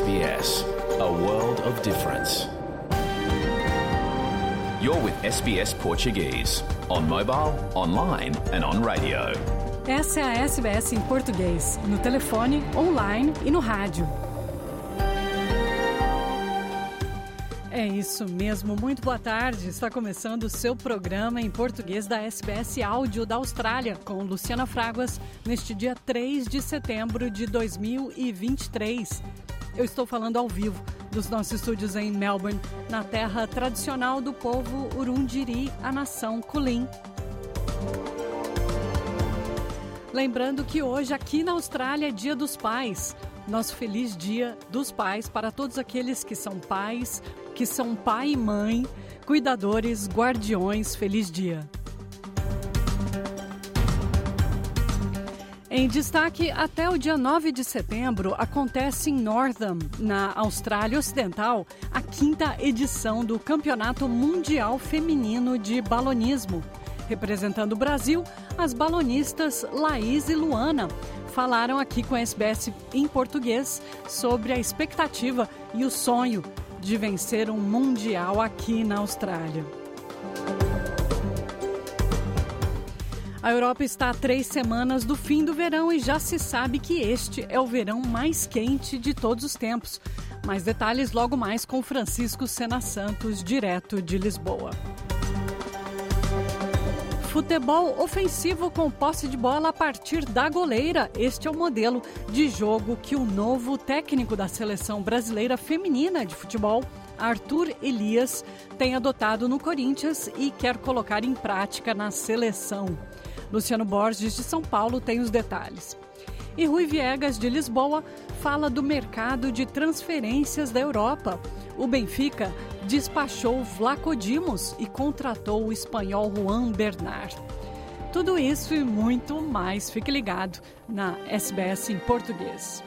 SBS, a world of difference. You're with SBS Portuguese, on mobile, online and on radio. Essa é a SBS em português, no telefone, online e no rádio. É isso mesmo, muito boa tarde. Está começando o seu programa em português da SBS Áudio da Austrália, com Luciana Fraguas, neste dia 3 de setembro de 2023. Eu estou falando ao vivo dos nossos estúdios em Melbourne, na terra tradicional do povo Urundiri, a nação Kulin. Lembrando que hoje, aqui na Austrália, é Dia dos Pais. Nosso feliz Dia dos Pais para todos aqueles que são pais, que são pai e mãe, cuidadores, guardiões. Feliz dia. Em destaque, até o dia 9 de setembro, acontece em Northam, na Austrália Ocidental, a quinta edição do Campeonato Mundial Feminino de Balonismo. Representando o Brasil, as balonistas Laís e Luana falaram aqui com a SBS em português sobre a expectativa e o sonho de vencer um Mundial aqui na Austrália. A Europa está a três semanas do fim do verão e já se sabe que este é o verão mais quente de todos os tempos. Mais detalhes logo mais com Francisco Sena Santos, direto de Lisboa. Futebol ofensivo com posse de bola a partir da goleira. Este é o modelo de jogo que o novo técnico da seleção brasileira feminina de futebol, Arthur Elias, tem adotado no Corinthians e quer colocar em prática na seleção. Luciano Borges, de São Paulo, tem os detalhes. E Rui Viegas, de Lisboa, fala do mercado de transferências da Europa. O Benfica despachou Vlaco Dimos e contratou o espanhol Juan Bernard. Tudo isso e muito mais. Fique ligado na SBS em português.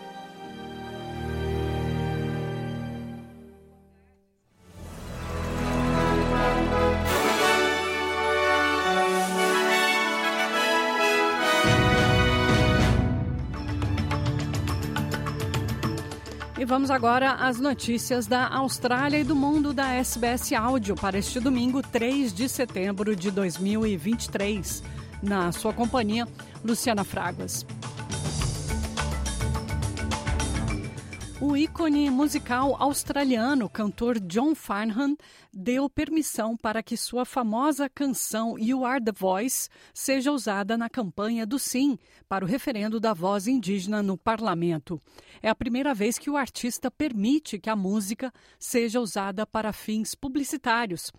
Vamos agora às notícias da Austrália e do mundo da SBS Áudio para este domingo, 3 de setembro de 2023. Na sua companhia, Luciana Fragas. O ícone musical australiano, cantor John Farnham, deu permissão para que sua famosa canção You Are the Voice seja usada na campanha do Sim para o referendo da voz indígena no parlamento. É a primeira vez que o artista permite que a música seja usada para fins publicitários.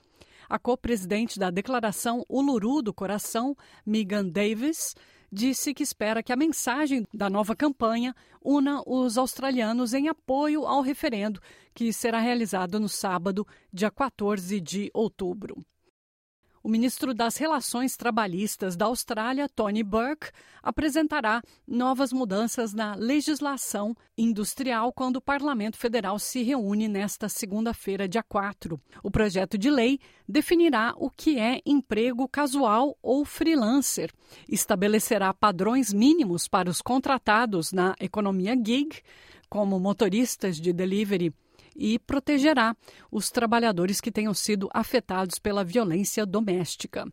A co-presidente da declaração Uluru do Coração, Megan Davis, disse que espera que a mensagem da nova campanha una os australianos em apoio ao referendo, que será realizado no sábado, dia 14 de outubro. O ministro das Relações Trabalhistas da Austrália, Tony Burke, apresentará novas mudanças na legislação industrial quando o Parlamento Federal se reúne nesta segunda-feira, dia 4. O projeto de lei definirá o que é emprego casual ou freelancer, estabelecerá padrões mínimos para os contratados na economia gig, como motoristas de delivery e protegerá os trabalhadores que tenham sido afetados pela violência doméstica.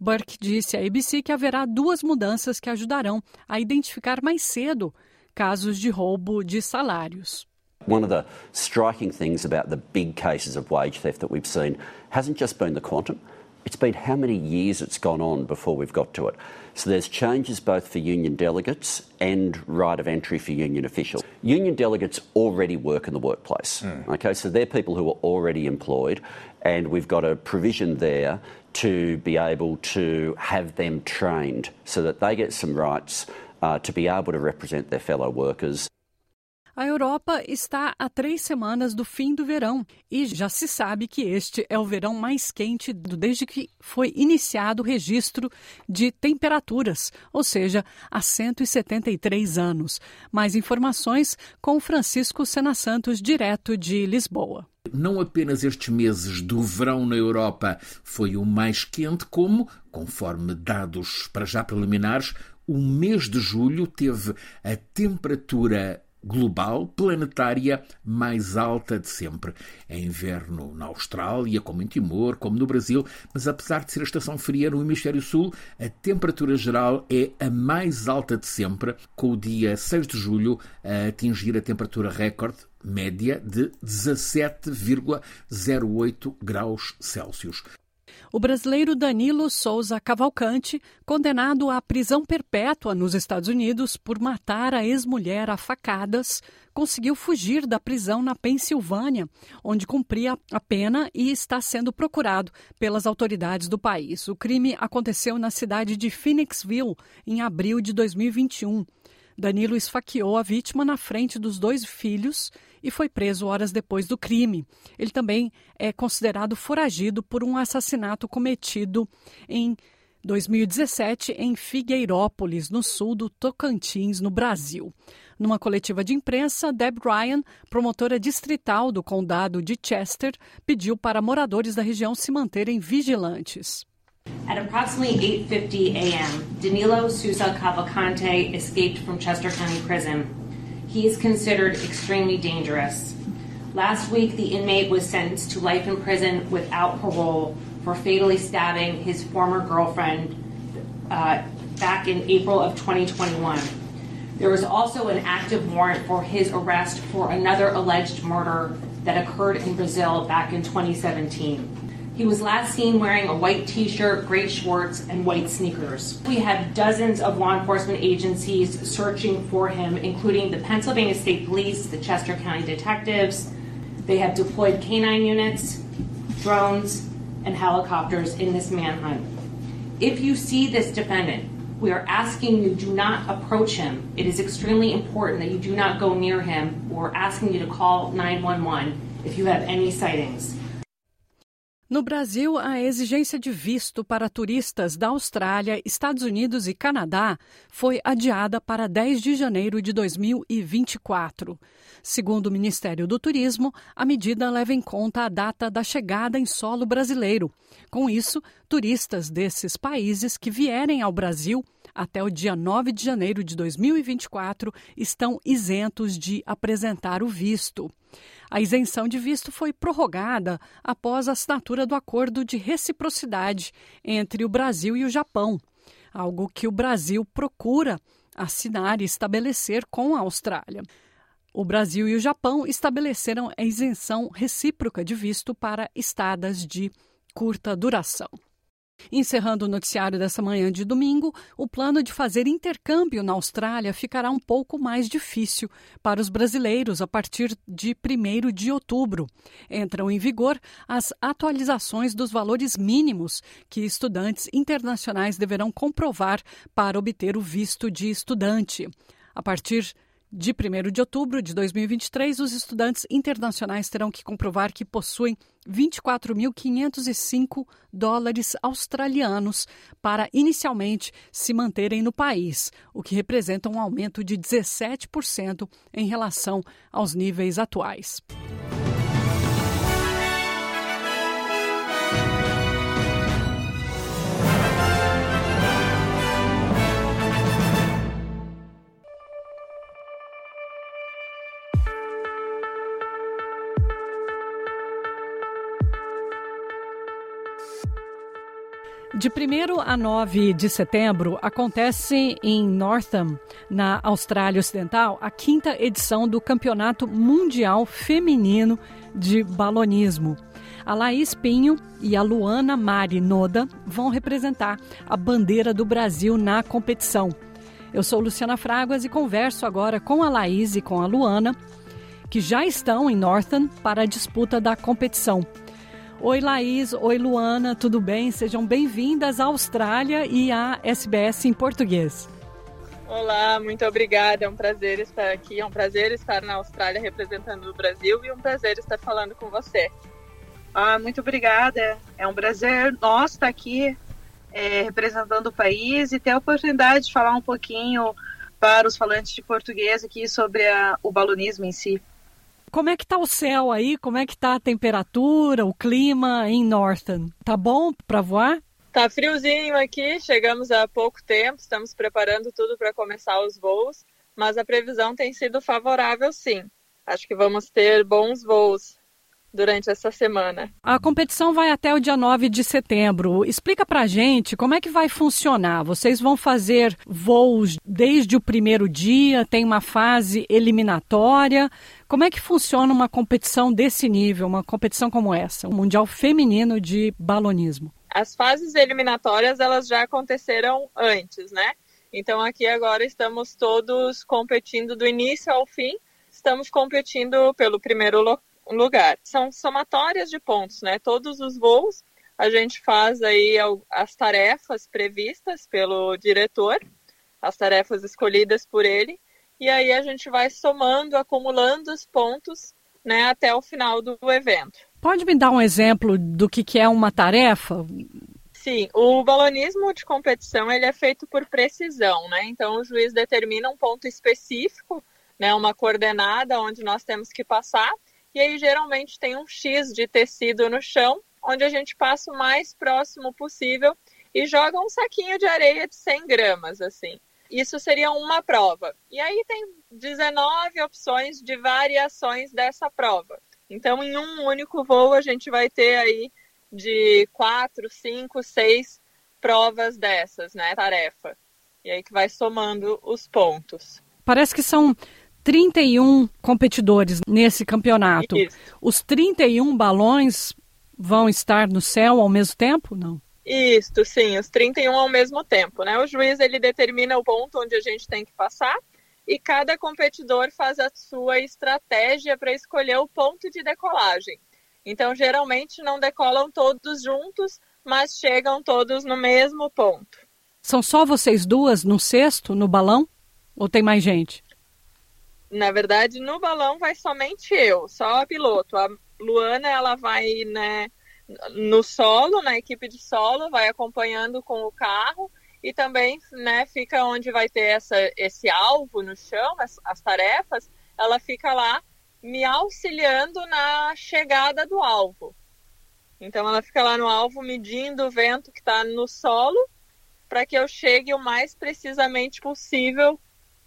Burke disse à ABC que haverá duas mudanças que ajudarão a identificar mais cedo casos de roubo de salários. One of the striking things about the big cases of wage theft that we've seen hasn't just been the quantum, it's been how many years it's gone on before we've got to it. So there's changes both for union delegates and right of entry for union officials. Union delegates already work in the workplace. Mm. Okay, so they're people who are already employed, and we've got a provision there to be able to have them trained so that they get some rights uh, to be able to represent their fellow workers. A Europa está a três semanas do fim do verão e já se sabe que este é o verão mais quente desde que foi iniciado o registro de temperaturas, ou seja, há 173 anos. Mais informações com Francisco Sena Santos, direto de Lisboa. Não apenas estes meses do verão na Europa foi o mais quente, como, conforme dados para já preliminares, o mês de julho teve a temperatura global, planetária, mais alta de sempre. É inverno na Austrália, como em Timor, como no Brasil, mas apesar de ser a estação fria no hemisfério sul, a temperatura geral é a mais alta de sempre, com o dia 6 de julho a atingir a temperatura recorde média de 17,08 graus Celsius. O brasileiro Danilo Souza Cavalcante, condenado à prisão perpétua nos Estados Unidos por matar a ex-mulher a facadas, conseguiu fugir da prisão na Pensilvânia, onde cumpria a pena e está sendo procurado pelas autoridades do país. O crime aconteceu na cidade de Phoenixville em abril de 2021. Danilo esfaqueou a vítima na frente dos dois filhos e foi preso horas depois do crime. Ele também é considerado foragido por um assassinato cometido em 2017 em Figueirópolis, no sul do Tocantins, no Brasil. Numa coletiva de imprensa, Deb Ryan, promotora distrital do condado de Chester, pediu para moradores da região se manterem vigilantes. At approximately 8:50 a.m., Danilo Sousa Cavalcante escaped from Chester County Prison. He is considered extremely dangerous. Last week, the inmate was sentenced to life in prison without parole for fatally stabbing his former girlfriend uh, back in April of 2021. There was also an active warrant for his arrest for another alleged murder that occurred in Brazil back in 2017. He was last seen wearing a white t shirt, gray shorts, and white sneakers. We have dozens of law enforcement agencies searching for him, including the Pennsylvania State Police, the Chester County Detectives. They have deployed canine units, drones, and helicopters in this manhunt. If you see this defendant, we are asking you do not approach him. It is extremely important that you do not go near him. We're asking you to call 911 if you have any sightings. No Brasil, a exigência de visto para turistas da Austrália, Estados Unidos e Canadá foi adiada para 10 de janeiro de 2024. Segundo o Ministério do Turismo, a medida leva em conta a data da chegada em solo brasileiro. Com isso, turistas desses países que vierem ao Brasil até o dia 9 de janeiro de 2024 estão isentos de apresentar o visto. A isenção de visto foi prorrogada após a assinatura do acordo de reciprocidade entre o Brasil e o Japão, algo que o Brasil procura assinar e estabelecer com a Austrália. O Brasil e o Japão estabeleceram a isenção recíproca de visto para estadas de curta duração. Encerrando o noticiário dessa manhã de domingo, o plano de fazer intercâmbio na Austrália ficará um pouco mais difícil para os brasileiros a partir de 1 de outubro. Entram em vigor as atualizações dos valores mínimos que estudantes internacionais deverão comprovar para obter o visto de estudante. A partir de 1 de outubro de 2023, os estudantes internacionais terão que comprovar que possuem 24.505 dólares australianos para inicialmente se manterem no país, o que representa um aumento de 17% em relação aos níveis atuais. De 1 a 9 de setembro, acontece em Northam, na Austrália Ocidental, a quinta edição do Campeonato Mundial Feminino de Balonismo. A Laís Pinho e a Luana Mari Noda vão representar a bandeira do Brasil na competição. Eu sou Luciana Fraguas e converso agora com a Laís e com a Luana, que já estão em Northam para a disputa da competição. Oi, Laís. Oi, Luana. Tudo bem? Sejam bem-vindas à Austrália e à SBS em português. Olá, muito obrigada. É um prazer estar aqui. É um prazer estar na Austrália representando o Brasil e um prazer estar falando com você. Ah, muito obrigada. É um prazer nosso estar aqui é, representando o país e ter a oportunidade de falar um pouquinho para os falantes de português aqui sobre a, o balonismo em si. Como é que tá o céu aí? Como é que tá a temperatura, o clima em Northern? Tá bom para voar? Tá friozinho aqui, chegamos há pouco tempo, estamos preparando tudo para começar os voos, mas a previsão tem sido favorável sim. Acho que vamos ter bons voos durante essa semana. A competição vai até o dia 9 de setembro. Explica pra gente como é que vai funcionar. Vocês vão fazer voos desde o primeiro dia, tem uma fase eliminatória. Como é que funciona uma competição desse nível, uma competição como essa, um Mundial Feminino de Balonismo? As fases eliminatórias, elas já aconteceram antes, né? Então aqui agora estamos todos competindo do início ao fim. Estamos competindo pelo primeiro lugar. São somatórias de pontos, né? Todos os voos a gente faz aí as tarefas previstas pelo diretor, as tarefas escolhidas por ele, e aí a gente vai somando, acumulando os pontos, né, até o final do evento. Pode me dar um exemplo do que, que é uma tarefa? Sim, o balonismo de competição ele é feito por precisão, né? Então o juiz determina um ponto específico, né, uma coordenada onde nós temos que passar e aí geralmente tem um X de tecido no chão, onde a gente passa o mais próximo possível e joga um saquinho de areia de 100 gramas, assim. Isso seria uma prova. E aí tem 19 opções de variações dessa prova. Então, em um único voo, a gente vai ter aí de 4, 5, 6 provas dessas, né? Tarefa. E aí que vai somando os pontos. Parece que são 31 competidores nesse campeonato. Isso. Os 31 balões vão estar no céu ao mesmo tempo? Não. Isso, sim, os 31 ao mesmo tempo, né? O juiz ele determina o ponto onde a gente tem que passar e cada competidor faz a sua estratégia para escolher o ponto de decolagem. Então, geralmente não decolam todos juntos, mas chegam todos no mesmo ponto. São só vocês duas no sexto, no balão? Ou tem mais gente? Na verdade, no balão vai somente eu, só a piloto. A Luana, ela vai, né, no solo, na equipe de solo, vai acompanhando com o carro e também, né, fica onde vai ter essa, esse alvo no chão, as, as tarefas, ela fica lá me auxiliando na chegada do alvo. Então ela fica lá no alvo medindo o vento que está no solo para que eu chegue o mais precisamente possível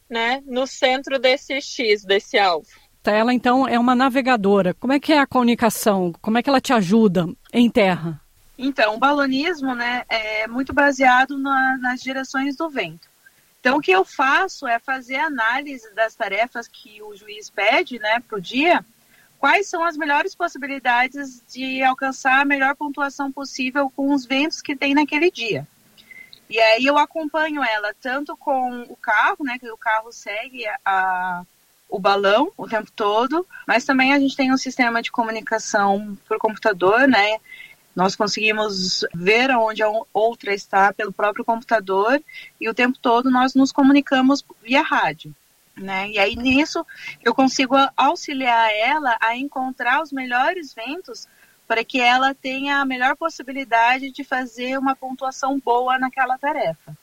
né, no centro desse X, desse alvo. Ela então é uma navegadora. Como é que é a comunicação? Como é que ela te ajuda em terra? Então, o balonismo né, é muito baseado na, nas direções do vento. Então, o que eu faço é fazer análise das tarefas que o juiz pede né, para o dia, quais são as melhores possibilidades de alcançar a melhor pontuação possível com os ventos que tem naquele dia. E aí eu acompanho ela tanto com o carro, né, que o carro segue a, o balão o tempo todo, mas também a gente tem um sistema de comunicação por computador, né? Nós conseguimos ver onde a outra está pelo próprio computador e o tempo todo nós nos comunicamos via rádio. Né? E aí nisso eu consigo auxiliar ela a encontrar os melhores ventos para que ela tenha a melhor possibilidade de fazer uma pontuação boa naquela tarefa.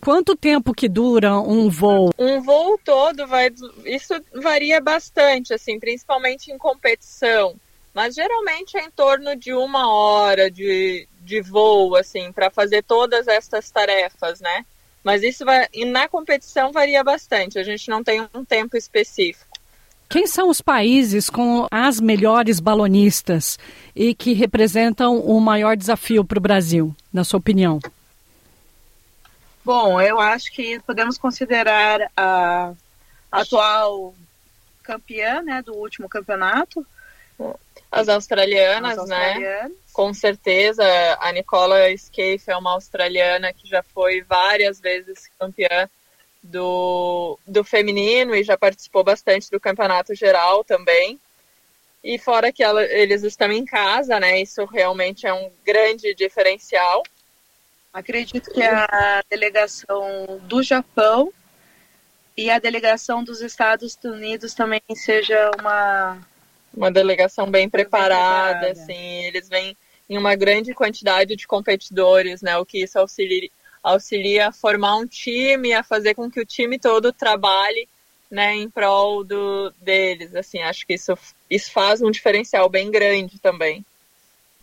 Quanto tempo que dura um voo? Um voo todo vai, isso varia bastante, assim, principalmente em competição. Mas geralmente é em torno de uma hora de, de voo, assim, para fazer todas essas tarefas, né? Mas isso vai, na competição varia bastante. A gente não tem um tempo específico. Quem são os países com as melhores balonistas e que representam o maior desafio para o Brasil, na sua opinião? Bom, eu acho que podemos considerar a atual campeã né, do último campeonato. As australianas, As né? australianas. né? Com certeza, a Nicola Scaife é uma australiana que já foi várias vezes campeã do, do feminino e já participou bastante do campeonato geral também. E fora que ela, eles estão em casa, né? Isso realmente é um grande diferencial. Acredito que a delegação do Japão e a delegação dos Estados Unidos também seja uma uma delegação bem preparada, bem preparada. assim, eles vêm em uma grande quantidade de competidores, né? O que isso auxilia, auxilia a formar um time, a fazer com que o time todo trabalhe né, em prol do, deles. Assim, acho que isso, isso faz um diferencial bem grande também.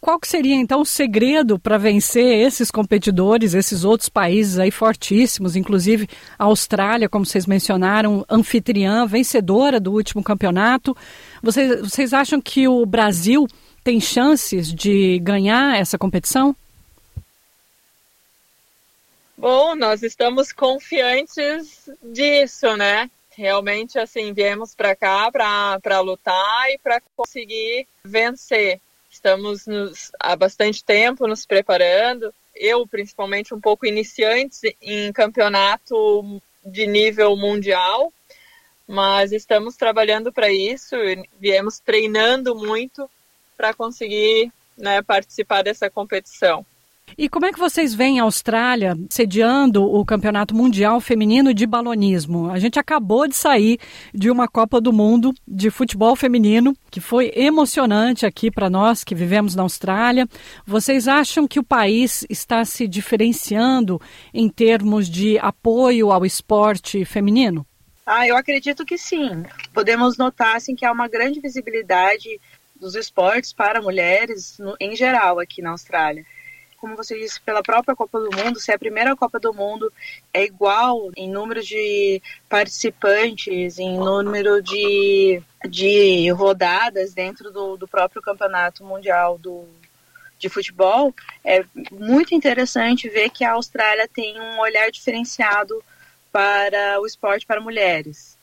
Qual que seria então o segredo para vencer esses competidores, esses outros países aí fortíssimos, inclusive a Austrália, como vocês mencionaram, anfitriã, vencedora do último campeonato. Vocês, vocês acham que o Brasil tem chances de ganhar essa competição? Bom, nós estamos confiantes disso, né? Realmente, assim, viemos para cá para lutar e para conseguir vencer. Estamos nos, há bastante tempo nos preparando. Eu, principalmente, um pouco iniciante em campeonato de nível mundial, mas estamos trabalhando para isso. Viemos treinando muito para conseguir né, participar dessa competição. E como é que vocês veem a Austrália sediando o Campeonato Mundial Feminino de Balonismo? A gente acabou de sair de uma Copa do Mundo de futebol feminino, que foi emocionante aqui para nós que vivemos na Austrália. Vocês acham que o país está se diferenciando em termos de apoio ao esporte feminino? Ah, eu acredito que sim. Podemos notar assim, que há uma grande visibilidade dos esportes para mulheres no, em geral aqui na Austrália como você disse, pela própria Copa do Mundo, se a primeira Copa do Mundo é igual em número de participantes, em número de, de rodadas dentro do, do próprio Campeonato Mundial do, de futebol, é muito interessante ver que a Austrália tem um olhar diferenciado para o esporte para mulheres.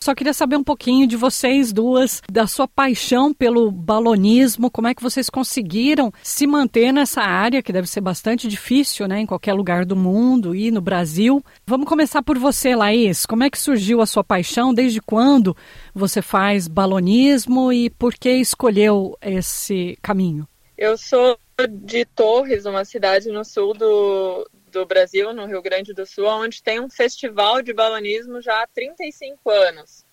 Só queria saber um pouquinho de vocês duas, da sua paixão pelo balonismo, como é que vocês conseguiram se manter nessa área, que deve ser bastante difícil, né, em qualquer lugar do mundo e no Brasil. Vamos começar por você, Laís. Como é que surgiu a sua paixão? Desde quando você faz balonismo e por que escolheu esse caminho? Eu sou de Torres, uma cidade no sul do, do Brasil, no Rio Grande do Sul, onde tem um festival de balonismo já há 35 anos.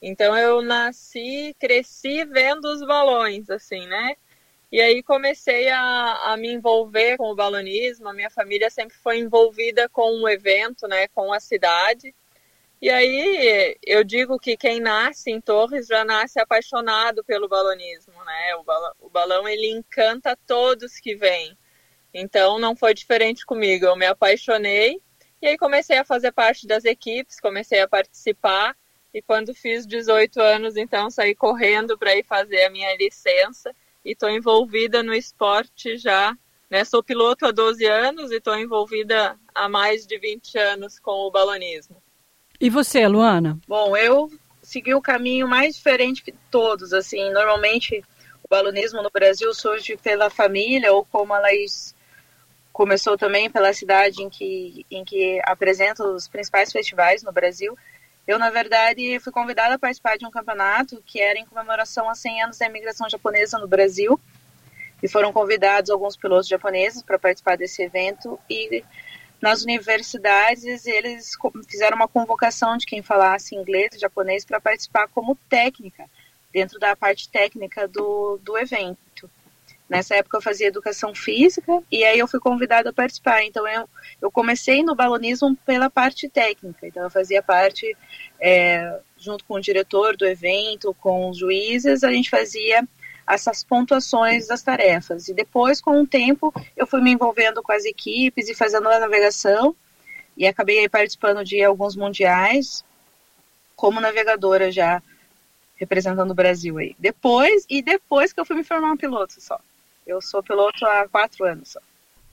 Então eu nasci, cresci vendo os balões, assim, né? E aí comecei a, a me envolver com o balonismo. A minha família sempre foi envolvida com o evento, né? Com a cidade. E aí eu digo que quem nasce em Torres já nasce apaixonado pelo balonismo, né? O balão, o balão ele encanta todos que vêm. Então não foi diferente comigo. Eu me apaixonei e aí comecei a fazer parte das equipes, comecei a participar. E quando fiz 18 anos, então saí correndo para ir fazer a minha licença e estou envolvida no esporte já. Né? Sou piloto há 12 anos e estou envolvida há mais de 20 anos com o balonismo. E você, Luana? Bom, eu segui o caminho mais diferente que todos. Assim, normalmente o balonismo no Brasil surge pela família ou como a Laís começou também pela cidade em que, em que apresenta os principais festivais no Brasil. Eu, na verdade, fui convidada a participar de um campeonato que era em comemoração a 100 anos da imigração japonesa no Brasil. E foram convidados alguns pilotos japoneses para participar desse evento. E nas universidades, eles fizeram uma convocação de quem falasse inglês e japonês para participar como técnica, dentro da parte técnica do, do evento. Nessa época eu fazia educação física e aí eu fui convidada a participar. Então eu, eu comecei no balonismo pela parte técnica. Então eu fazia parte, é, junto com o diretor do evento, com os juízes, a gente fazia essas pontuações das tarefas. E depois, com o tempo, eu fui me envolvendo com as equipes e fazendo a navegação. E acabei participando de alguns mundiais como navegadora já representando o Brasil aí. Depois, e depois que eu fui me formar um piloto só. Eu sou piloto há quatro anos.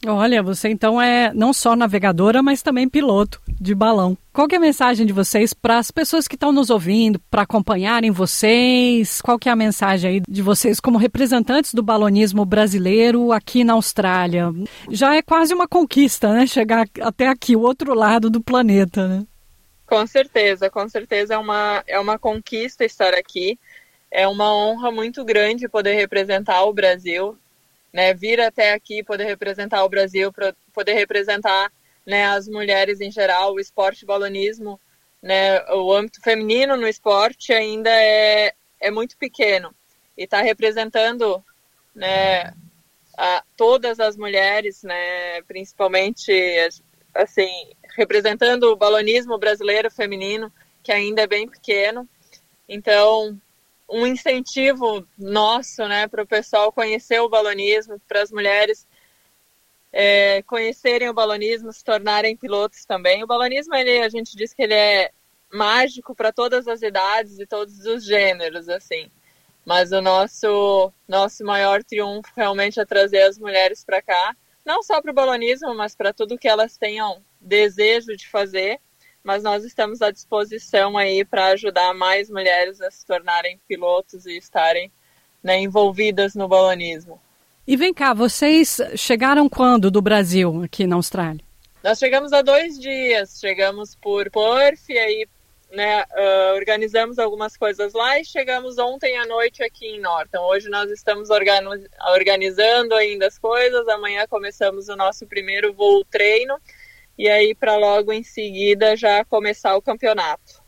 Olha, você então é não só navegadora, mas também piloto de balão. Qual é a mensagem de vocês para as pessoas que estão nos ouvindo, para acompanharem vocês? Qual que é a mensagem aí de vocês como representantes do balonismo brasileiro aqui na Austrália? Já é quase uma conquista, né? Chegar até aqui, o outro lado do planeta, né? Com certeza, com certeza é uma, é uma conquista estar aqui. É uma honra muito grande poder representar o Brasil né, vir até aqui, poder representar o Brasil, poder representar né, as mulheres em geral, o esporte balonismo, né, o âmbito feminino no esporte ainda é, é muito pequeno e está representando né, a, todas as mulheres, né, principalmente assim representando o balonismo brasileiro feminino que ainda é bem pequeno. Então um incentivo nosso, né, para o pessoal conhecer o balonismo, para as mulheres é, conhecerem o balonismo, se tornarem pilotos também. O balonismo, ele, a gente diz que ele é mágico para todas as idades e todos os gêneros, assim. Mas o nosso nosso maior triunfo realmente é trazer as mulheres para cá, não só para o balonismo, mas para tudo que elas tenham desejo de fazer. Mas nós estamos à disposição aí para ajudar mais mulheres a se tornarem pilotos e estarem né, envolvidas no balonismo. E vem cá, vocês chegaram quando do Brasil aqui na Austrália? Nós chegamos há dois dias. Chegamos por Perth e aí né, uh, organizamos algumas coisas lá e chegamos ontem à noite aqui em Norton. Hoje nós estamos organizando ainda as coisas. Amanhã começamos o nosso primeiro voo treino e aí para logo em seguida já começar o campeonato.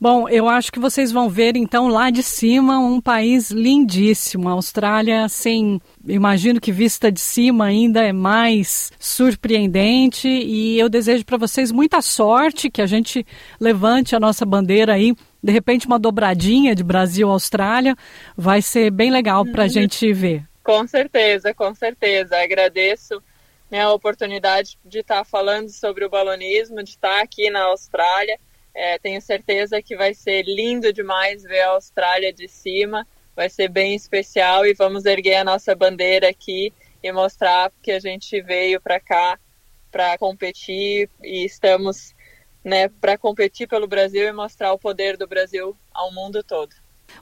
Bom, eu acho que vocês vão ver então lá de cima um país lindíssimo. A Austrália, assim, imagino que vista de cima ainda é mais surpreendente e eu desejo para vocês muita sorte, que a gente levante a nossa bandeira aí. De repente, uma dobradinha de Brasil-Austrália vai ser bem legal para a uhum. gente ver. Com certeza, com certeza. Agradeço né, a oportunidade de estar falando sobre o balonismo, de estar aqui na Austrália. É, tenho certeza que vai ser lindo demais ver a Austrália de cima. Vai ser bem especial e vamos erguer a nossa bandeira aqui e mostrar que a gente veio para cá para competir e estamos né, para competir pelo Brasil e mostrar o poder do Brasil ao mundo todo.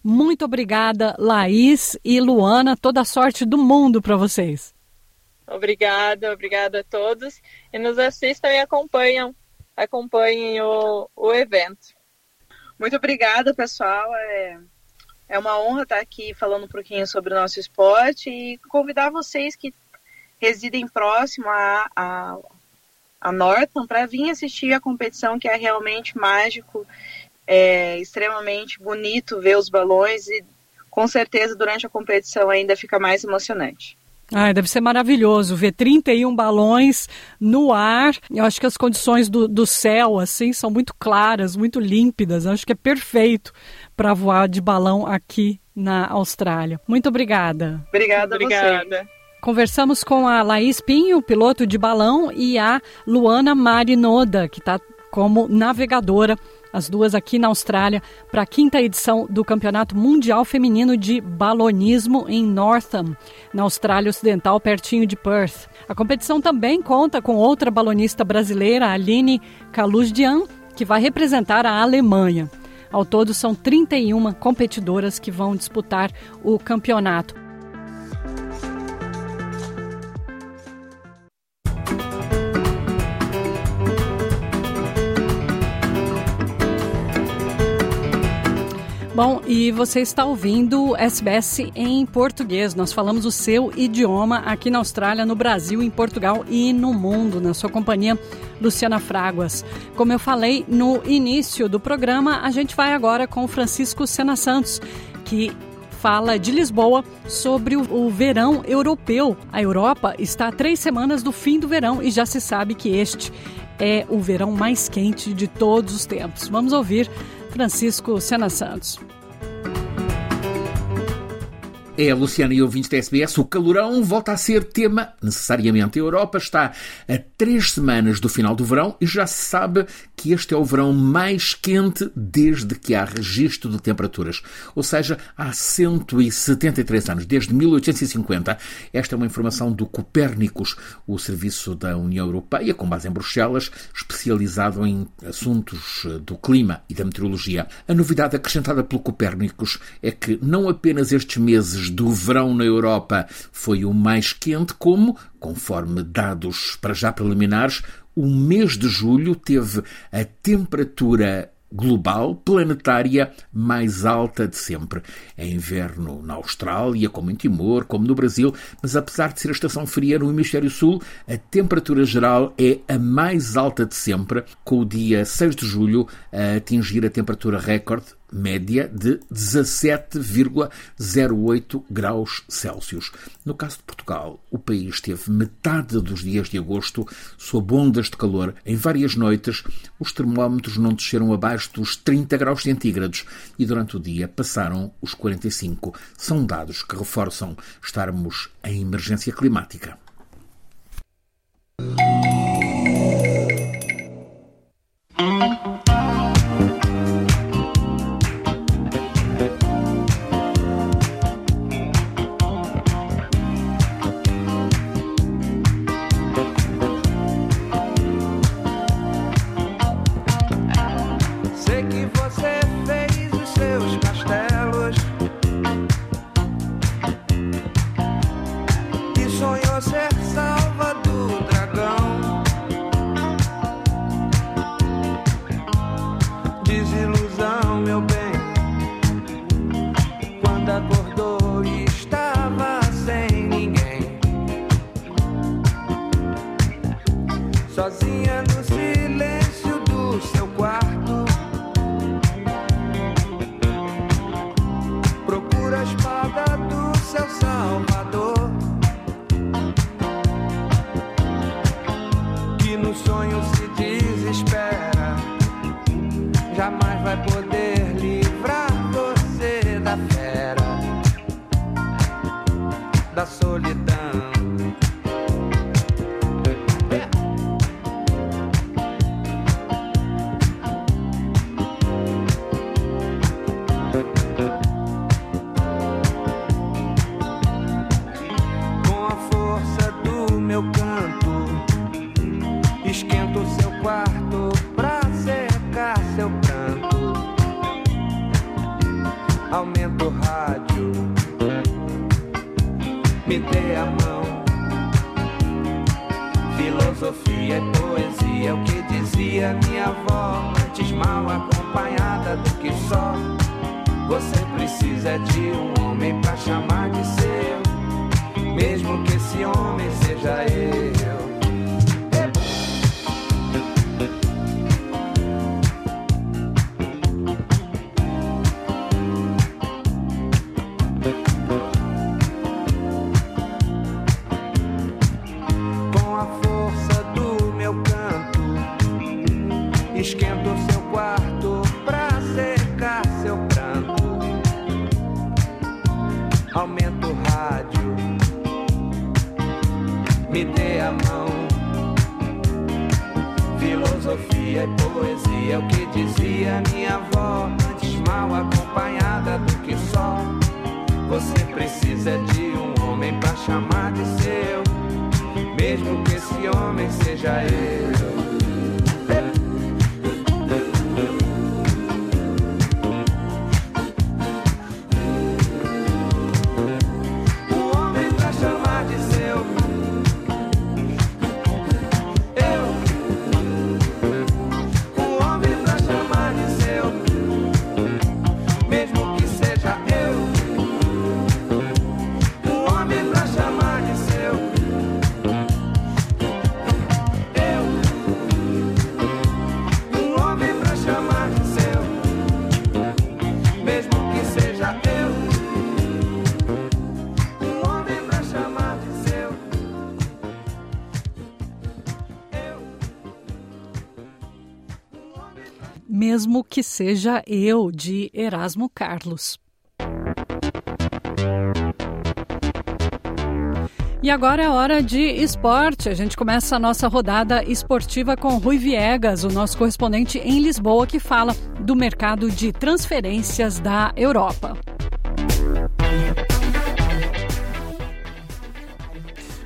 Muito obrigada, Laís e Luana. Toda a sorte do mundo para vocês. Obrigada, obrigada a todos. E nos assistam e acompanham acompanhem o, o evento. Muito obrigada, pessoal. É, é uma honra estar aqui falando um pouquinho sobre o nosso esporte e convidar vocês que residem próximo a, a, a Norton para vir assistir a competição, que é realmente mágico, é extremamente bonito ver os balões e com certeza durante a competição ainda fica mais emocionante. Ah, deve ser maravilhoso ver 31 balões no ar. Eu acho que as condições do, do céu, assim, são muito claras, muito límpidas. Eu acho que é perfeito para voar de balão aqui na Austrália. Muito obrigada. Obrigada, obrigada. Conversamos com a Laís Pinho, piloto de balão, e a Luana Marinoda, que está como navegadora as duas aqui na Austrália, para a quinta edição do Campeonato Mundial Feminino de Balonismo em Northam, na Austrália Ocidental, pertinho de Perth. A competição também conta com outra balonista brasileira, Aline Kaluzdian, que vai representar a Alemanha. Ao todo, são 31 competidoras que vão disputar o campeonato. Bom, e você está ouvindo SBS em português. Nós falamos o seu idioma aqui na Austrália, no Brasil, em Portugal e no mundo, na sua companhia, Luciana Fraguas. Como eu falei no início do programa, a gente vai agora com Francisco Sena Santos, que fala de Lisboa sobre o, o, verão europeu. A Europa está a três semanas do fim do verão e já se sabe que este é o verão mais quente de todos os tempos. Vamos ouvir Francisco Sena Santos. É, Luciana e ouvintes da SBS, o calorão volta a ser tema necessariamente. A Europa está a três semanas do final do verão e já se sabe que este é o verão mais quente desde que há registro de temperaturas. Ou seja, há 173 anos, desde 1850. Esta é uma informação do Copérnicos, o serviço da União Europeia, com base em Bruxelas, especializado em assuntos do clima e da meteorologia. A novidade acrescentada pelo Copérnicos é que não apenas estes meses do verão na Europa foi o mais quente, como, conforme dados para já preliminares, o mês de julho teve a temperatura global planetária mais alta de sempre. É inverno na Austrália, como em Timor, como no Brasil, mas apesar de ser a estação fria no hemisfério sul, a temperatura geral é a mais alta de sempre, com o dia 6 de julho a atingir a temperatura recorde média de 17,08 graus Celsius. No caso de Portugal, o país teve metade dos dias de agosto sob ondas de calor. Em várias noites, os termómetros não desceram abaixo dos 30 graus centígrados e durante o dia passaram os 45. São dados que reforçam estarmos em emergência climática. Mesmo que seja eu, de Erasmo Carlos. E agora é hora de esporte. A gente começa a nossa rodada esportiva com Rui Viegas, o nosso correspondente em Lisboa, que fala do mercado de transferências da Europa.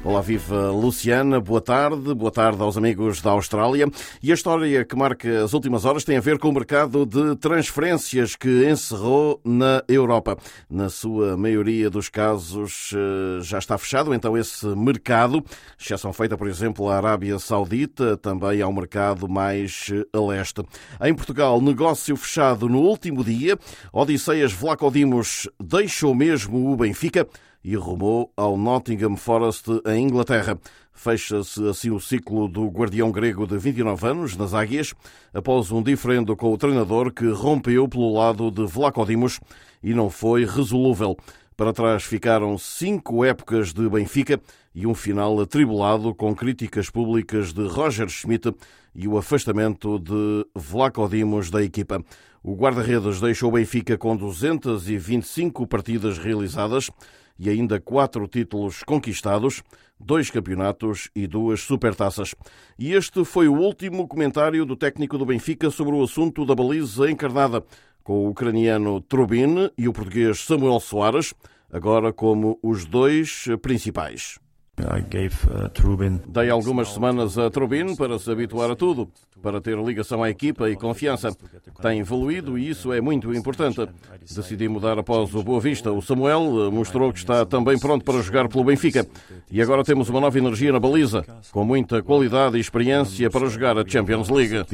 Olá, viva Luciana, boa tarde, boa tarde aos amigos da Austrália. E a história que marca as últimas horas tem a ver com o mercado de transferências que encerrou na Europa. Na sua maioria dos casos eh, já está fechado, então esse mercado, exceção feita, por exemplo, à Arábia Saudita, também ao mercado mais eh, a leste. Em Portugal, negócio fechado no último dia, Odisseias Vlacodimos deixou mesmo o Benfica e rumou ao Nottingham Forest, em Inglaterra. Fecha-se assim o ciclo do guardião grego de 29 anos, nas Águias, após um diferendo com o treinador que rompeu pelo lado de Vlaco Dimos e não foi resolúvel. Para trás ficaram cinco épocas de Benfica e um final atribulado com críticas públicas de Roger Schmidt e o afastamento de Vlaco Dimos da equipa. O guarda-redes deixou Benfica com 225 partidas realizadas e ainda quatro títulos conquistados, dois campeonatos e duas supertaças. E este foi o último comentário do técnico do Benfica sobre o assunto da baliza encarnada com o ucraniano Trubin e o português Samuel Soares, agora como os dois principais. Uh, Dei algumas semanas a Trubin para se habituar a tudo, para ter ligação à equipa e confiança. Tem evoluído e isso é muito importante. Decidi mudar após o Boa Vista. O Samuel uh, mostrou que está também pronto para jogar pelo Benfica. E agora temos uma nova energia na baliza, com muita qualidade e experiência para jogar a Champions League.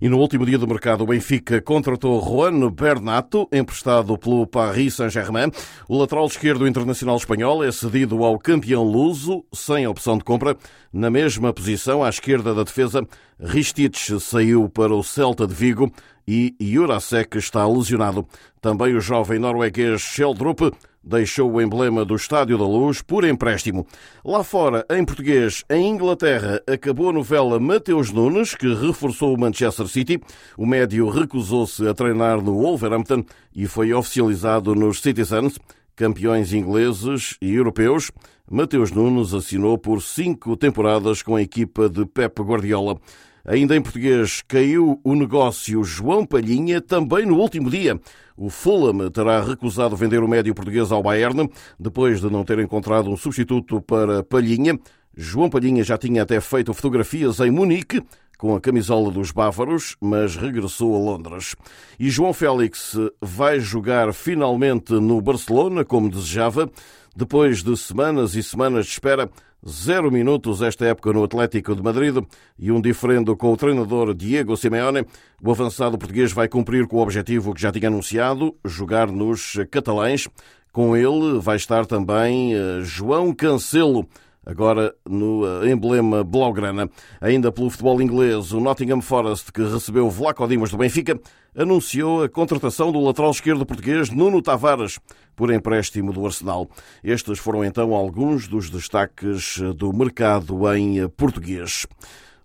E no último dia do mercado, o Benfica contratou Juan Bernato, emprestado pelo Paris Saint-Germain. O lateral esquerdo internacional espanhol é cedido ao campeão luso, sem opção de compra. Na mesma posição, à esquerda da defesa, Ristich saiu para o Celta de Vigo e Jurasek está lesionado. Também o jovem norueguês Sheldrup deixou o emblema do Estádio da Luz por empréstimo. Lá fora, em português, em Inglaterra, acabou a novela Mateus Nunes, que reforçou o Manchester City. O médio recusou-se a treinar no Wolverhampton e foi oficializado nos Citizens, campeões ingleses e europeus. Mateus Nunes assinou por cinco temporadas com a equipa de Pep Guardiola. Ainda em português, caiu o negócio João Palhinha também no último dia. O Fulham terá recusado vender o médio português ao Bayern depois de não ter encontrado um substituto para Palhinha. João Palhinha já tinha até feito fotografias em Munique com a camisola dos bávaros, mas regressou a Londres. E João Félix vai jogar finalmente no Barcelona, como desejava, depois de semanas e semanas de espera Zero minutos esta época no Atlético de Madrid e um diferendo com o treinador Diego Simeone. O avançado português vai cumprir com o objetivo que já tinha anunciado, jogar nos catalães. Com ele vai estar também eh, João Cancelo, agora no eh, emblema Blaugrana. Ainda pelo futebol inglês, o Nottingham Forest, que recebeu Vlaco Dimas do Benfica, anunciou a contratação do lateral esquerdo português Nuno Tavares por empréstimo do Arsenal. Estes foram então alguns dos destaques do mercado em português.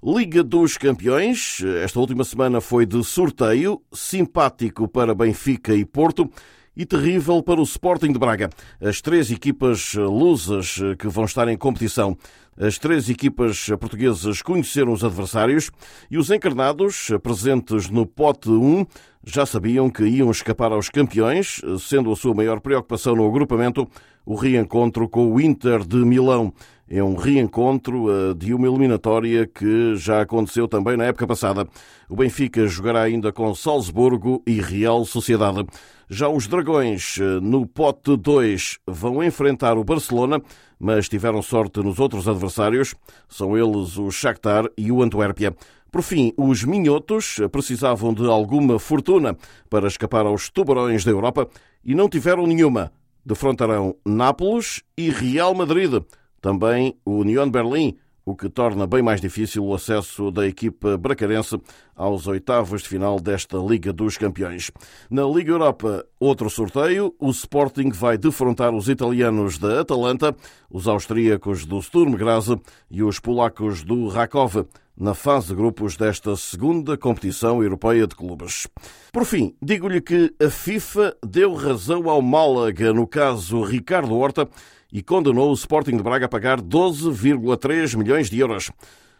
Liga dos Campeões, esta última semana foi de sorteio, simpático para Benfica e Porto e terrível para o Sporting de Braga. As três equipas lusas que vão estar em competição. As três equipas portuguesas conheceram os adversários e os encarnados, presentes no pote 1, já sabiam que iam escapar aos campeões, sendo a sua maior preocupação no agrupamento o reencontro com o Inter de Milão. É um reencontro eh, de uma eliminatória que já aconteceu também na época passada. O Benfica jogará ainda com Salzburgo e Real Sociedade. Já os Dragões, eh, no pote 2, vão enfrentar o Barcelona, mas tiveram sorte nos outros adversários. São eles o Shakhtar e o Antuérpia. Por fim, os minhotos precisavam de alguma fortuna para escapar aos tubarões da Europa e não tiveram nenhuma. Defrontarão Nápoles e Real Madrid. Também o União de Berlim o que torna bem mais difícil o acesso da equipa bracarense aos oitavos de final desta Liga dos Campeões. Na Liga Europa, outro sorteio. O Sporting vai defrontar os italianos da Atalanta, os austríacos do Sturm Graz e os polacos do Rakov na fase de grupos desta segunda competição europeia de clubes. Por fim, digo-lhe que a FIFA deu razão ao Málaga no caso Ricardo Horta e condenou o Sporting de Braga a pagar 12,3 milhões de euros.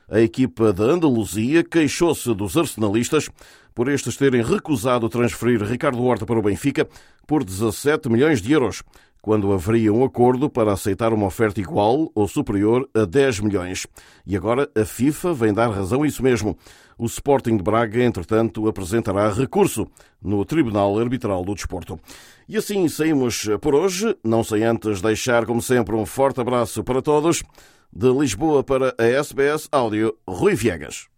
A equipa da Andaluzia queixou-se dos arsenalistas por estes terem recusado transferir Ricardo Horta para o Benfica por 17 milhões de euros, quando haveria um acordo para aceitar uma oferta igual ou superior a 10 milhões. E agora a FIFA vem dar razão a isso mesmo. O Sporting de Braga, entretanto, apresentará recurso no Tribunal Arbitral do Desporto. E assim saímos por hoje, não sem antes deixar, como sempre, um forte abraço para todos. De Lisboa para a SBS Áudio, Rui Viegas.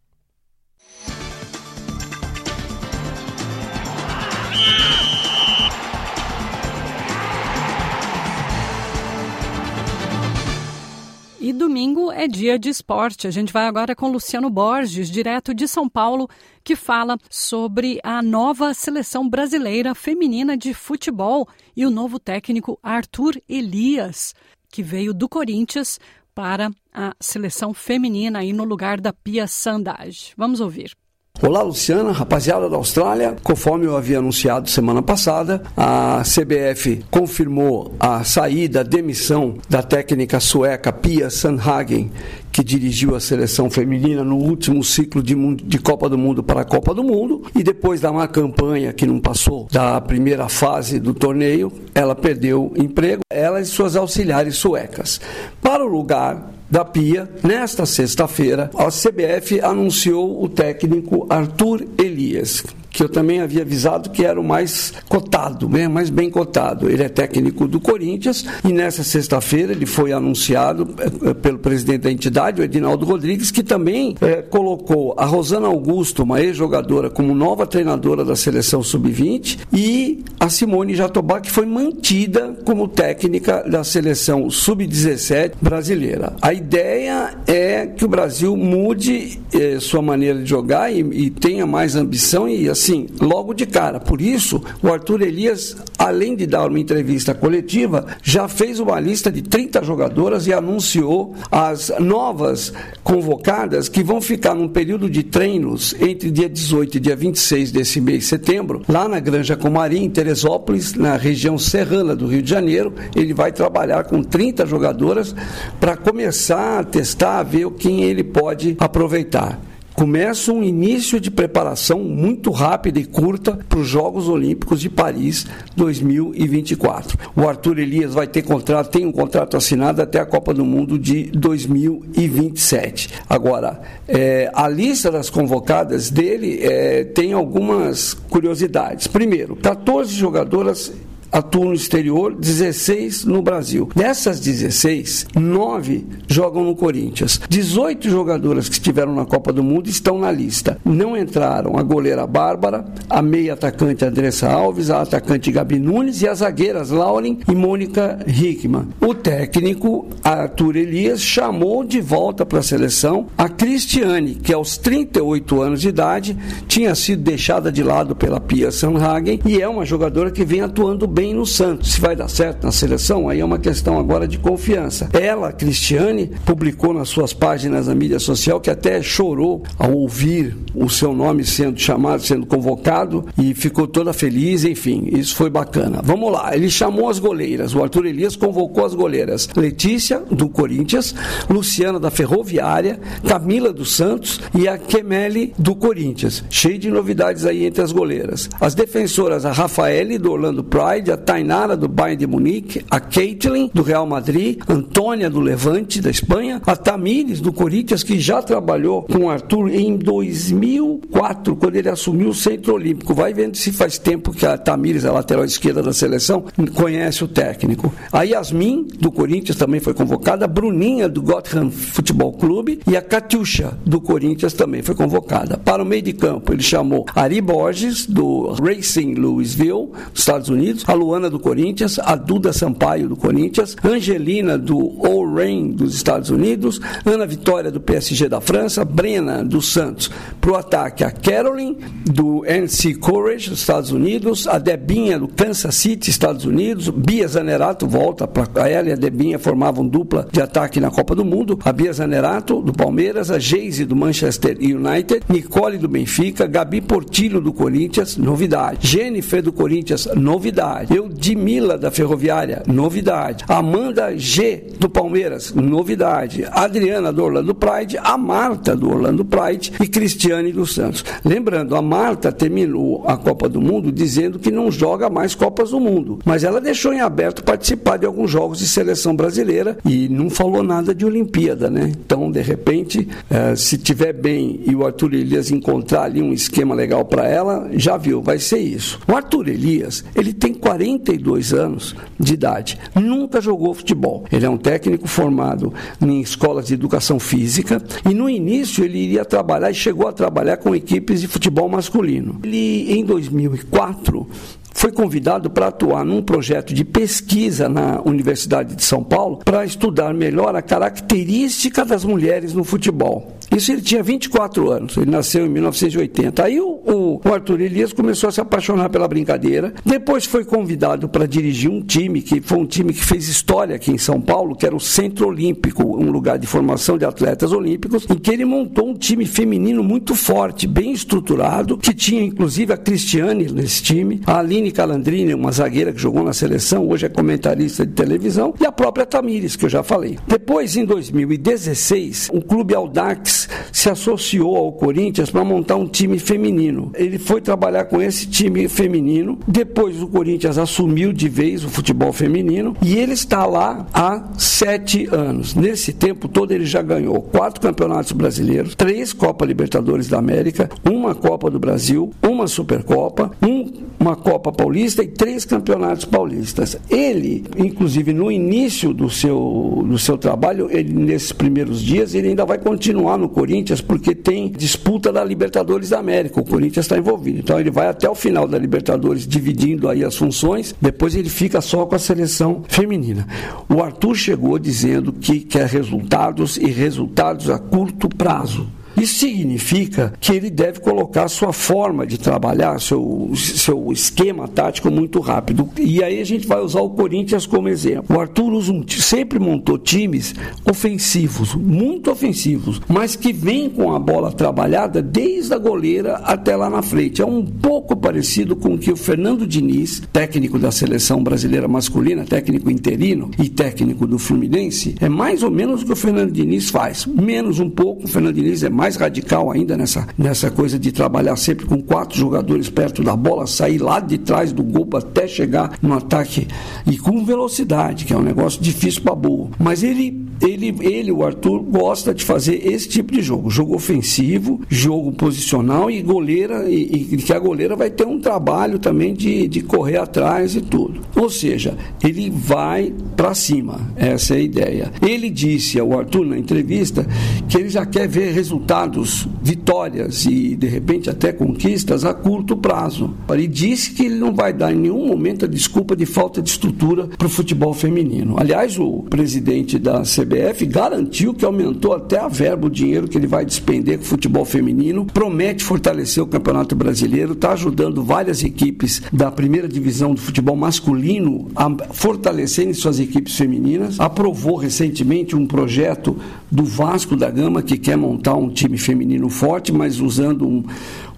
E domingo é dia de esporte. A gente vai agora com Luciano Borges, direto de São Paulo, que fala sobre a nova seleção brasileira feminina de futebol e o novo técnico Arthur Elias, que veio do Corinthians para a seleção feminina aí no lugar da Pia Sandage. Vamos ouvir. Olá, Luciana, rapaziada da Austrália. Conforme eu havia anunciado semana passada, a CBF confirmou a saída, a demissão da técnica sueca Pia Sandhagen, que dirigiu a seleção feminina no último ciclo de, de, Copa do Mundo para a Copa do Mundo. E depois da má campanha que não passou da primeira fase do torneio, ela perdeu emprego, ela e suas auxiliares suecas. Para o lugar da Pia, nesta sexta-feira, a CBF anunciou o técnico Arthur Elias, que eu também havia avisado que era o mais cotado, né? mais bem cotado. Ele é técnico do Corinthians e nessa sexta-feira ele foi anunciado eh, pelo presidente da entidade, o Edinaldo Rodrigues, que também é, colocou a Rosana Augusto, uma ex-jogadora, como nova treinadora da seleção sub-20 e a Simone Jatobá, que foi mantida como técnica da seleção sub-17 brasileira. A ideia é que o Brasil mude eh, sua maneira de jogar e, e tenha mais ambição e assim assim, logo de cara. Por isso, o Arthur Elias, além de dar uma entrevista coletiva, já fez uma lista de 30 jogadoras e anunciou as novas convocadas que vão ficar num período de treinos entre dia 18 e dia 26 desse mês de setembro, lá na Granja Comarim, em Teresópolis, na região serrana do Rio de Janeiro. Ele vai trabalhar com 30 jogadoras para começar a testar, a ver quem ele pode aproveitar começa um início de preparação muito rápida e curta para os Jogos Olímpicos de Paris 2024. O Arthur Elias vai ter contrato, tem um contrato assinado até a Copa do Mundo de 2027. Agora, é, a lista das convocadas dele é, tem algumas curiosidades. Primeiro, 14 jogadoras atuam no exterior, 16 no Brasil. Dessas 16, 9 jogam no Corinthians. 18 jogadoras que estiveram na Copa do Mundo estão na lista. Não entraram a goleira Bárbara, a meia atacante Andressa Alves, a atacante Gabi Nunes e as zagueiras Lauren e Mônica Hickman. O técnico Arthur Elias chamou de volta para a seleção a Cristiane, que aos 38 anos de idade tinha sido deixada de lado pela Pia Sanhagen e é uma jogadora que vem atuando bem no Santos. Se vai dar certo na seleção, aí é uma questão agora de confiança. Ela, Cristiane, publicou nas suas páginas na mídia social que até chorou ao ouvir o seu nome sendo chamado, sendo convocado e ficou toda feliz, enfim, isso foi bacana. Vamos lá, ele chamou as goleiras, o Arthur Elias convocou as goleiras Letícia, do Corinthians, Luciana, da Ferroviária, Camila dos Santos e a Kemele, do Corinthians. Cheio de novidades aí entre as goleiras. As defensoras, a Rafaele, do Orlando Pride, a Tainara do Bayern de Munique, a Caitlin do Real Madrid, Antônia do Levante da Espanha, a Tamires do Corinthians que já trabalhou com o Arthur em 2004 quando ele assumiu o Centro Olímpico. Vai vendo se faz tempo que a Tamires, a lateral esquerda da seleção, conhece o técnico. A Yasmin do Corinthians também foi convocada, a Bruninha do Gotham Futebol Clube e a Catiuxa do Corinthians também foi convocada. Para o meio de campo ele chamou Ari Borges do Racing Louisville, Estados Unidos, a Luana do Corinthians, a Duda Sampaio do Corinthians, Angelina do Rain dos Estados Unidos, Ana Vitória do PSG da França, Brena do Santos. Para o ataque, a Caroline do NC Courage dos Estados Unidos, a Debinha do Kansas City, Estados Unidos, Bia Zanerato volta para ela e a Debinha formavam dupla de ataque na Copa do Mundo, a Bia Zanerato do Palmeiras, a Geise do Manchester United, Nicole do Benfica, Gabi Portillo do Corinthians, novidade. Jennifer do Corinthians, novidade. Eudmila da Ferroviária, novidade. Amanda G do Palmeiras, novidade. Adriana do Orlando Pride, a Marta do Orlando Pride e Cristiane dos Santos. Lembrando, a Marta terminou a Copa do Mundo dizendo que não joga mais Copas do Mundo, mas ela deixou em aberto participar de alguns jogos de seleção brasileira e não falou nada de Olimpíada, né? Então, de repente, eh, se tiver bem e o Arthur Elias encontrar ali um esquema legal para ela, já viu, vai ser isso. O Arthur Elias, ele tem 42 anos de idade. Nunca jogou futebol. Ele é um técnico formado em escolas de educação física e no início ele iria trabalhar e chegou a trabalhar com equipes de futebol masculino. Ele, em 2004, foi convidado para atuar num projeto de pesquisa na Universidade de São Paulo para estudar melhor a característica das mulheres no futebol. Isso ele tinha 24 anos, ele nasceu em 1980. Aí o, o, Arthur Elias começou a se apaixonar pela brincadeira. Depois foi convidado para dirigir um time que foi um time que fez história aqui em São Paulo, que era o Centro Olímpico, um lugar de formação de atletas olímpicos, em que ele montou um time feminino muito forte, bem estruturado, que tinha inclusive a Cristiane nesse time, a Aline Calandrini, uma zagueira que jogou na seleção, hoje é comentarista de televisão, e a própria Tamires, que eu já falei. Depois, em 2016, o clube Audax se associou ao Corinthians para montar um time feminino. Ele foi trabalhar com esse time feminino. Depois o Corinthians assumiu de vez o futebol feminino e ele está lá há sete anos. Nesse tempo todo ele já ganhou quatro campeonatos brasileiros, três Copa Libertadores da América, uma Copa do Brasil, uma Supercopa, um, uma Copa Paulista e três campeonatos paulistas. Ele, inclusive no início do seu, do seu trabalho, ele, nesses primeiros dias, ele ainda vai continuar no Corinthians porque tem disputa da Libertadores da América. O Corinthians está envolvido. Então ele vai até o final da Libertadores dividindo aí as funções, depois ele fica só com a seleção feminina. O Arthur chegou dizendo que quer resultados e resultados a curto prazo. Isso significa que ele deve colocar sua forma de trabalhar, seu, seu esquema tático muito rápido. E aí a gente vai usar o Corinthians como exemplo. O Arthur um, sempre montou times ofensivos, muito ofensivos, mas que vem com a bola trabalhada desde a goleira até lá na frente. É um pouco parecido com o que o Fernando Diniz, técnico da seleção brasileira masculina, técnico interino e técnico do Fluminense, é mais ou menos o que o Fernando Diniz faz. Menos um pouco, o Fernando Diniz é mais mais radical ainda nessa, nessa coisa de trabalhar sempre com quatro jogadores perto da bola, sair lá de trás do gol até chegar no ataque e com velocidade, que é um negócio difícil para boa. Mas ele, ele, ele, o Arthur, gosta de fazer esse tipo de jogo, jogo ofensivo, jogo posicional e goleira, e, e que a goleira vai ter um trabalho também de, de correr atrás e tudo. Ou seja, ele vai para cima, essa é a ideia. Ele disse ao Arthur na entrevista que ele já quer ver resultados resultados, vitórias e de repente até conquistas a curto prazo. Ele disse que ele não vai dar em nenhum momento a desculpa de falta de estrutura para o futebol feminino. Aliás, o presidente da CBF garantiu que aumentou até a verba, o dinheiro que ele vai despender com o futebol feminino, promete fortalecer o Campeonato Brasileiro, está ajudando várias equipes da primeira divisão do futebol masculino a fortalecerem suas equipes femininas, aprovou recentemente um projeto do Vasco da Gama que quer montar um time feminino forte, mas usando um,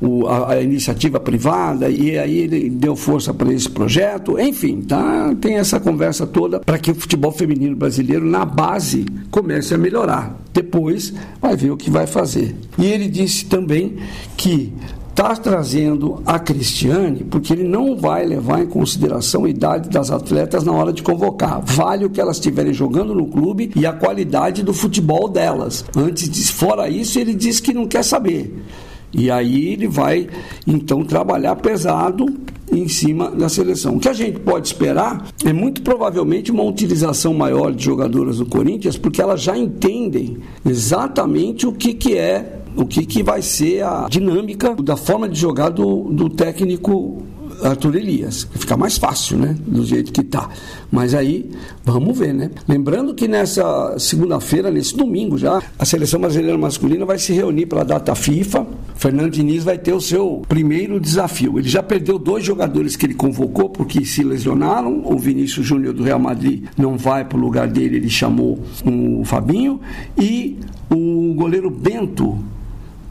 o, a, a, iniciativa privada, e aí ele deu força para esse projeto. Enfim, tá, tem essa conversa toda para que o futebol feminino brasileiro, na base, comece a melhorar. Depois vai ver o que vai fazer. E ele disse também que está trazendo a Cristiane porque ele não vai levar em consideração a idade das atletas na hora de convocar. Vale o que elas estiverem jogando no clube e a qualidade do futebol delas. Antes de, fora isso, ele diz que não quer saber. E aí ele vai então trabalhar pesado em cima da seleção. O que a gente pode esperar é muito provavelmente uma utilização maior de jogadoras do Corinthians, porque elas já entendem exatamente o que, que é o que, que vai ser a dinâmica da forma de jogar do, do técnico Arthur Elias. Fica mais fácil, né? Do jeito que tá. Mas aí, vamos ver, né? Lembrando que nessa segunda-feira, nesse domingo já, a seleção brasileira masculina vai se reunir para a data FIFA. Fernando Diniz vai ter o seu primeiro desafio. Ele já perdeu dois jogadores que ele convocou porque se lesionaram. O Vinícius Júnior do Real Madrid não vai para o lugar dele, ele chamou o Fabinho. E o goleiro Bento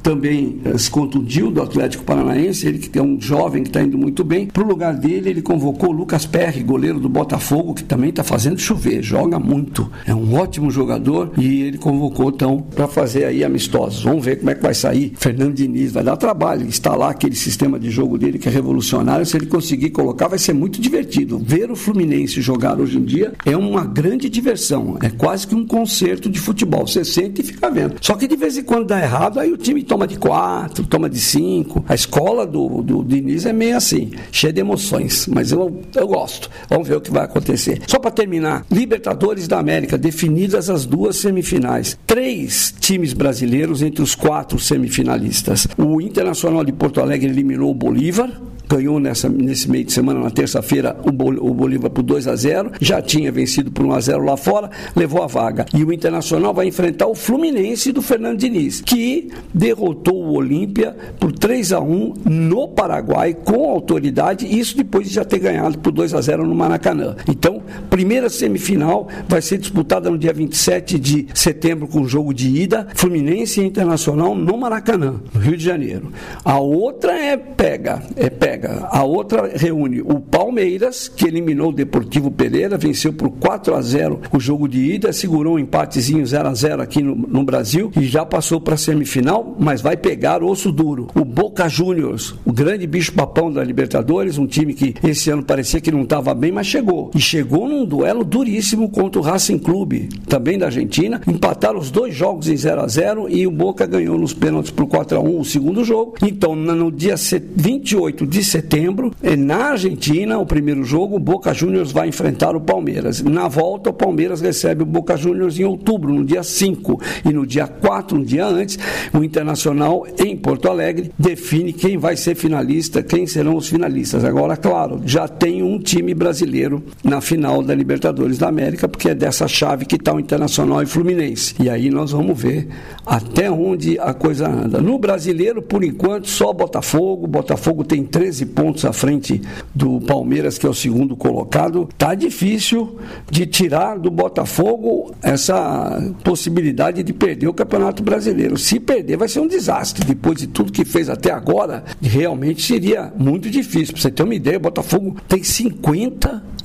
também eh, se contundiu do Atlético Paranaense, ele que é um jovem que está indo muito bem. Para o lugar dele, ele convocou o Lucas Perry, goleiro do Botafogo, que também está fazendo chover, joga muito. É um ótimo jogador e ele convocou então para fazer aí amistosos. Vamos ver como é que vai sair. Fernando Diniz vai dar trabalho, instalar aquele sistema de jogo dele que é revolucionário. Se ele conseguir colocar, vai ser muito divertido. Ver o Fluminense jogar hoje em dia é uma grande diversão. É quase que um concerto de futebol. Você sente e fica vendo. Só que de vez em quando dá errado, aí o time toma de quatro, toma de cinco. A escola do, do Diniz é meio assim, cheia de emoções, mas eu, eu gosto. Vamos ver o que vai acontecer. Só para terminar, Libertadores da América, definidas as duas semifinais. Três times brasileiros entre os quatro semifinalistas. O Internacional de Porto Alegre eliminou o Bolívar, ganhou nessa, nesse meio de semana, na terça-feira, o, Bolívar por 2 a 0 já tinha vencido por 1 a 0 lá fora, levou a vaga. E o Internacional vai enfrentar o Fluminense do Fernando Diniz, que derrotou o Olímpia por 3 a 1 no Paraguai com autoridade, isso depois de já ter ganhado por 2 a 0 no Maracanã. Então, primeira semifinal vai ser disputada no dia 27 de setembro com o jogo de ida, Fluminense e Internacional no Maracanã, no Rio de Janeiro. A outra é pega, é pega. A outra reúne o Palmeiras, que eliminou o Deportivo Pereira, venceu por 4 a 0 o jogo de ida, segurou um empatezinho 0 a 0 aqui no, no Brasil e já passou para a semifinal, mas vai pegar osso duro. O Boca Juniors, o grande bicho papão da Libertadores, um time que esse ano parecia que não estava bem, mas chegou. E chegou num duelo duríssimo contra o Racing Clube, também da Argentina. Empataram os dois jogos em 0 a 0 e o Boca ganhou nos pênaltis por 4 a 1 o segundo jogo. Então, no dia 28 de setembro, na Argentina, o primeiro jogo, o Boca Juniors vai enfrentar o Palmeiras. Na volta, o Palmeiras recebe o Boca Juniors em outubro, no dia 5. E no dia 4, um dia antes, o Internacional, em Porto Alegre, define quem vai ser finalista, quem serão os finalistas. Agora, claro, já tem um time brasileiro na final da Libertadores da América, porque é dessa chave que está o Internacional e Fluminense. E aí nós vamos ver até onde a coisa anda. No brasileiro, por enquanto, só Botafogo. Botafogo tem 13 pontos à frente do Palmeiras, que é o segundo colocado. Tá difícil de tirar do Botafogo essa possibilidade de perder o Campeonato Brasileiro. Se perder, vai ser um desastre. Depois de tudo que fez até agora, realmente seria muito difícil. Para você ter uma ideia, o Botafogo tem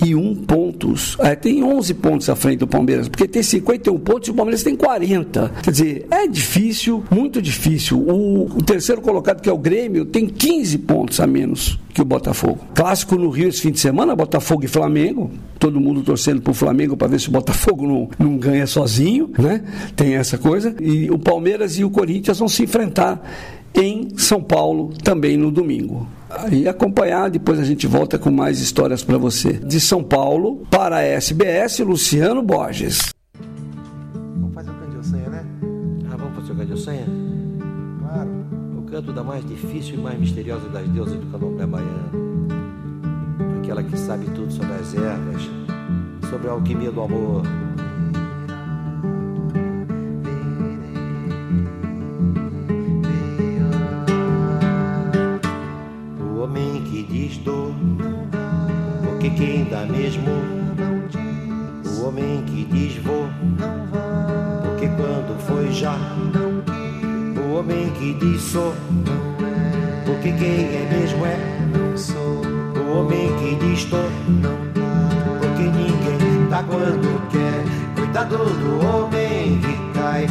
51 pontos. É, tem 11 pontos à frente do Palmeiras, porque tem 51 pontos e o Palmeiras tem 40. Quer dizer, é difícil, muito difícil. O, o terceiro colocado, que é o Grêmio, tem 15 pontos a menos que o Botafogo. Clássico no Rio esse fim de semana, Botafogo e Flamengo. Todo mundo torcendo para o Flamengo para ver se o Botafogo não, não ganha sozinho, né? Tem essa coisa. E o Palmeiras e o Corinthians vão se enfrentar em São Paulo também no domingo. E acompanhar, depois a gente volta com mais histórias para você. De São Paulo para a SBS, Luciano Borges. Vamos fazer o senha, né? Ah, vamos fazer o senha? Claro. O canto da mais difícil e mais misteriosa das deusas do candomblé baiano. Aquela que sabe tudo sobre as ervas, sobre a alquimia do amor quem dá mesmo. O homem que diz vou, porque quando foi já. O homem que diz sou, porque quem é mesmo é. O homem que diz tô, porque ninguém dá quando quer. Cuidado do homem que cai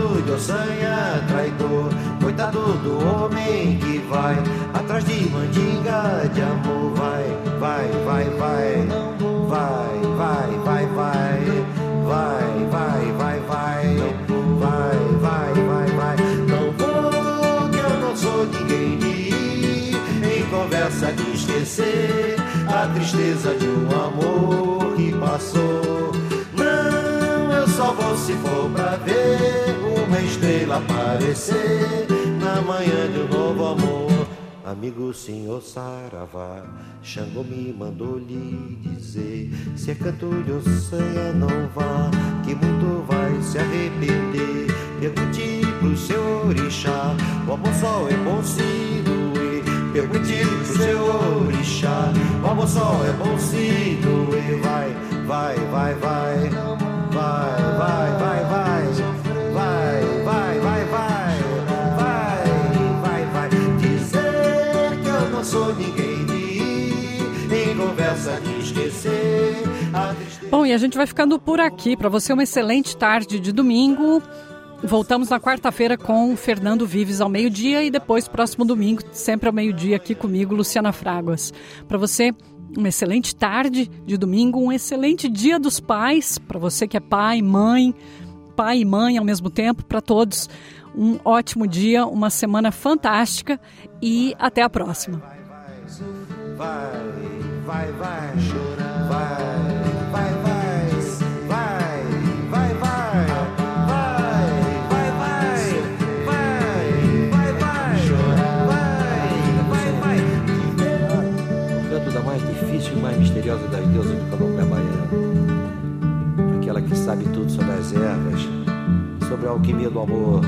Coitado de Ossanha, traidor. Coitado do homem que vai Atrás de mandinga de amor. Vai, vai, vai, vai. Vai, vai, vai, vai. Vai, vai, vai, vai. Vai, vai, vai, vai. Não vou que eu não sou ninguém de ir Em conversa de esquecer A tristeza de um amor que passou. Não, vou se for pra ver uma estrela aparecer na manhã de um novo amor. Amigo senhor Saravá, Xangô me mandou lhe dizer: Se é canto de ossanha, não vá, que muito vai se arrepender. Pergunte pro seu orixá, o amor só é bom se doer. Pergunte pro seu orixá, o amor só é bom se doer. Vai, vai, vai, vai, vai, vai, Bom, e a gente vai ficando por aqui. Para você, uma excelente tarde de domingo. Voltamos na quarta-feira com o Fernando Vives ao meio-dia e depois, próximo domingo, sempre ao meio-dia, aqui comigo, Luciana Fraguas. Para você, uma excelente tarde de domingo, um excelente dia dos pais, para você que é pai, mãe, pai e mãe ao mesmo tempo, para todos. Um ótimo dia, uma semana fantástica e até a próxima. Vai, vai, vai, sobre a alquimia do amor,